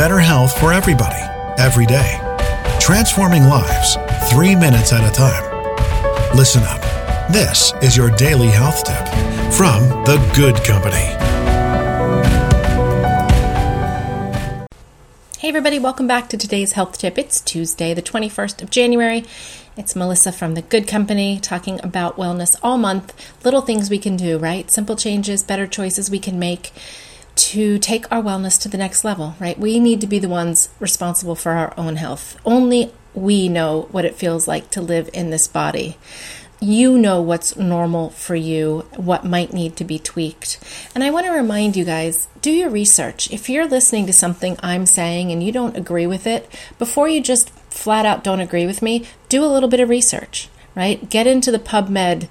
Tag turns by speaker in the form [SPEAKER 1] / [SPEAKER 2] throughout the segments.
[SPEAKER 1] better health for everybody, every day. Transforming lives, three minutes at a time. Listen up. This is your daily health tip from The Good Company.
[SPEAKER 2] Hey, everybody, welcome back to today's health tip. It's Tuesday, the 21st of January. It's Melissa from The Good Company talking about wellness all month. Little things we can do, right? Simple changes, better choices we can make to take our wellness to the next level, right? We need to be the ones responsible for our own health. Only we know what it feels like to live in this body you know what's normal for you, what might need to be tweaked. And I want to remind you guys do your research. If you're listening to something I'm saying and you don't agree with it, before you just flat out don't agree with me, do a little bit of research, right? Get into the PubMed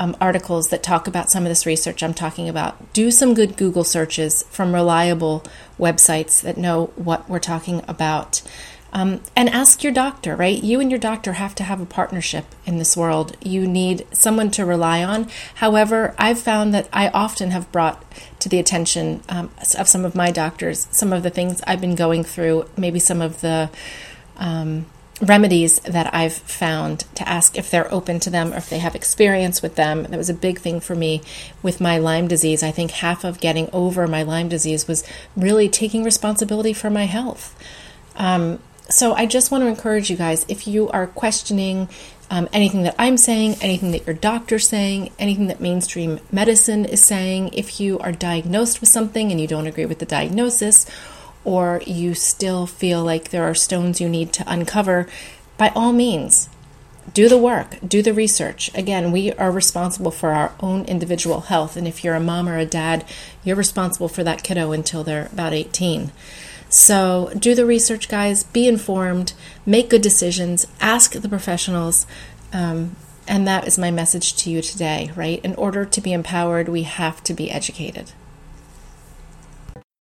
[SPEAKER 2] um, articles that talk about some of this research I'm talking about. Do some good Google searches from reliable websites that know what we're talking about. Um, and ask your doctor, right? You and your doctor have to have a partnership in this world. You need someone to rely on. However, I've found that I often have brought to the attention um, of some of my doctors some of the things I've been going through, maybe some of the um, remedies that I've found to ask if they're open to them or if they have experience with them. That was a big thing for me with my Lyme disease. I think half of getting over my Lyme disease was really taking responsibility for my health. Um, so I just want to encourage you guys if you are questioning um, anything that I'm saying, anything that your doctor's saying, anything that mainstream medicine is saying, if you are diagnosed with something and you don't agree with the diagnosis, or you still feel like there are stones you need to uncover, by all means, do the work, do the research. Again, we are responsible for our own individual health. And if you're a mom or a dad, you're responsible for that kiddo until they're about 18. So do the research, guys. Be informed. Make good decisions. Ask the professionals. Um, and that is my message to you today, right? In order to be empowered, we have to be educated.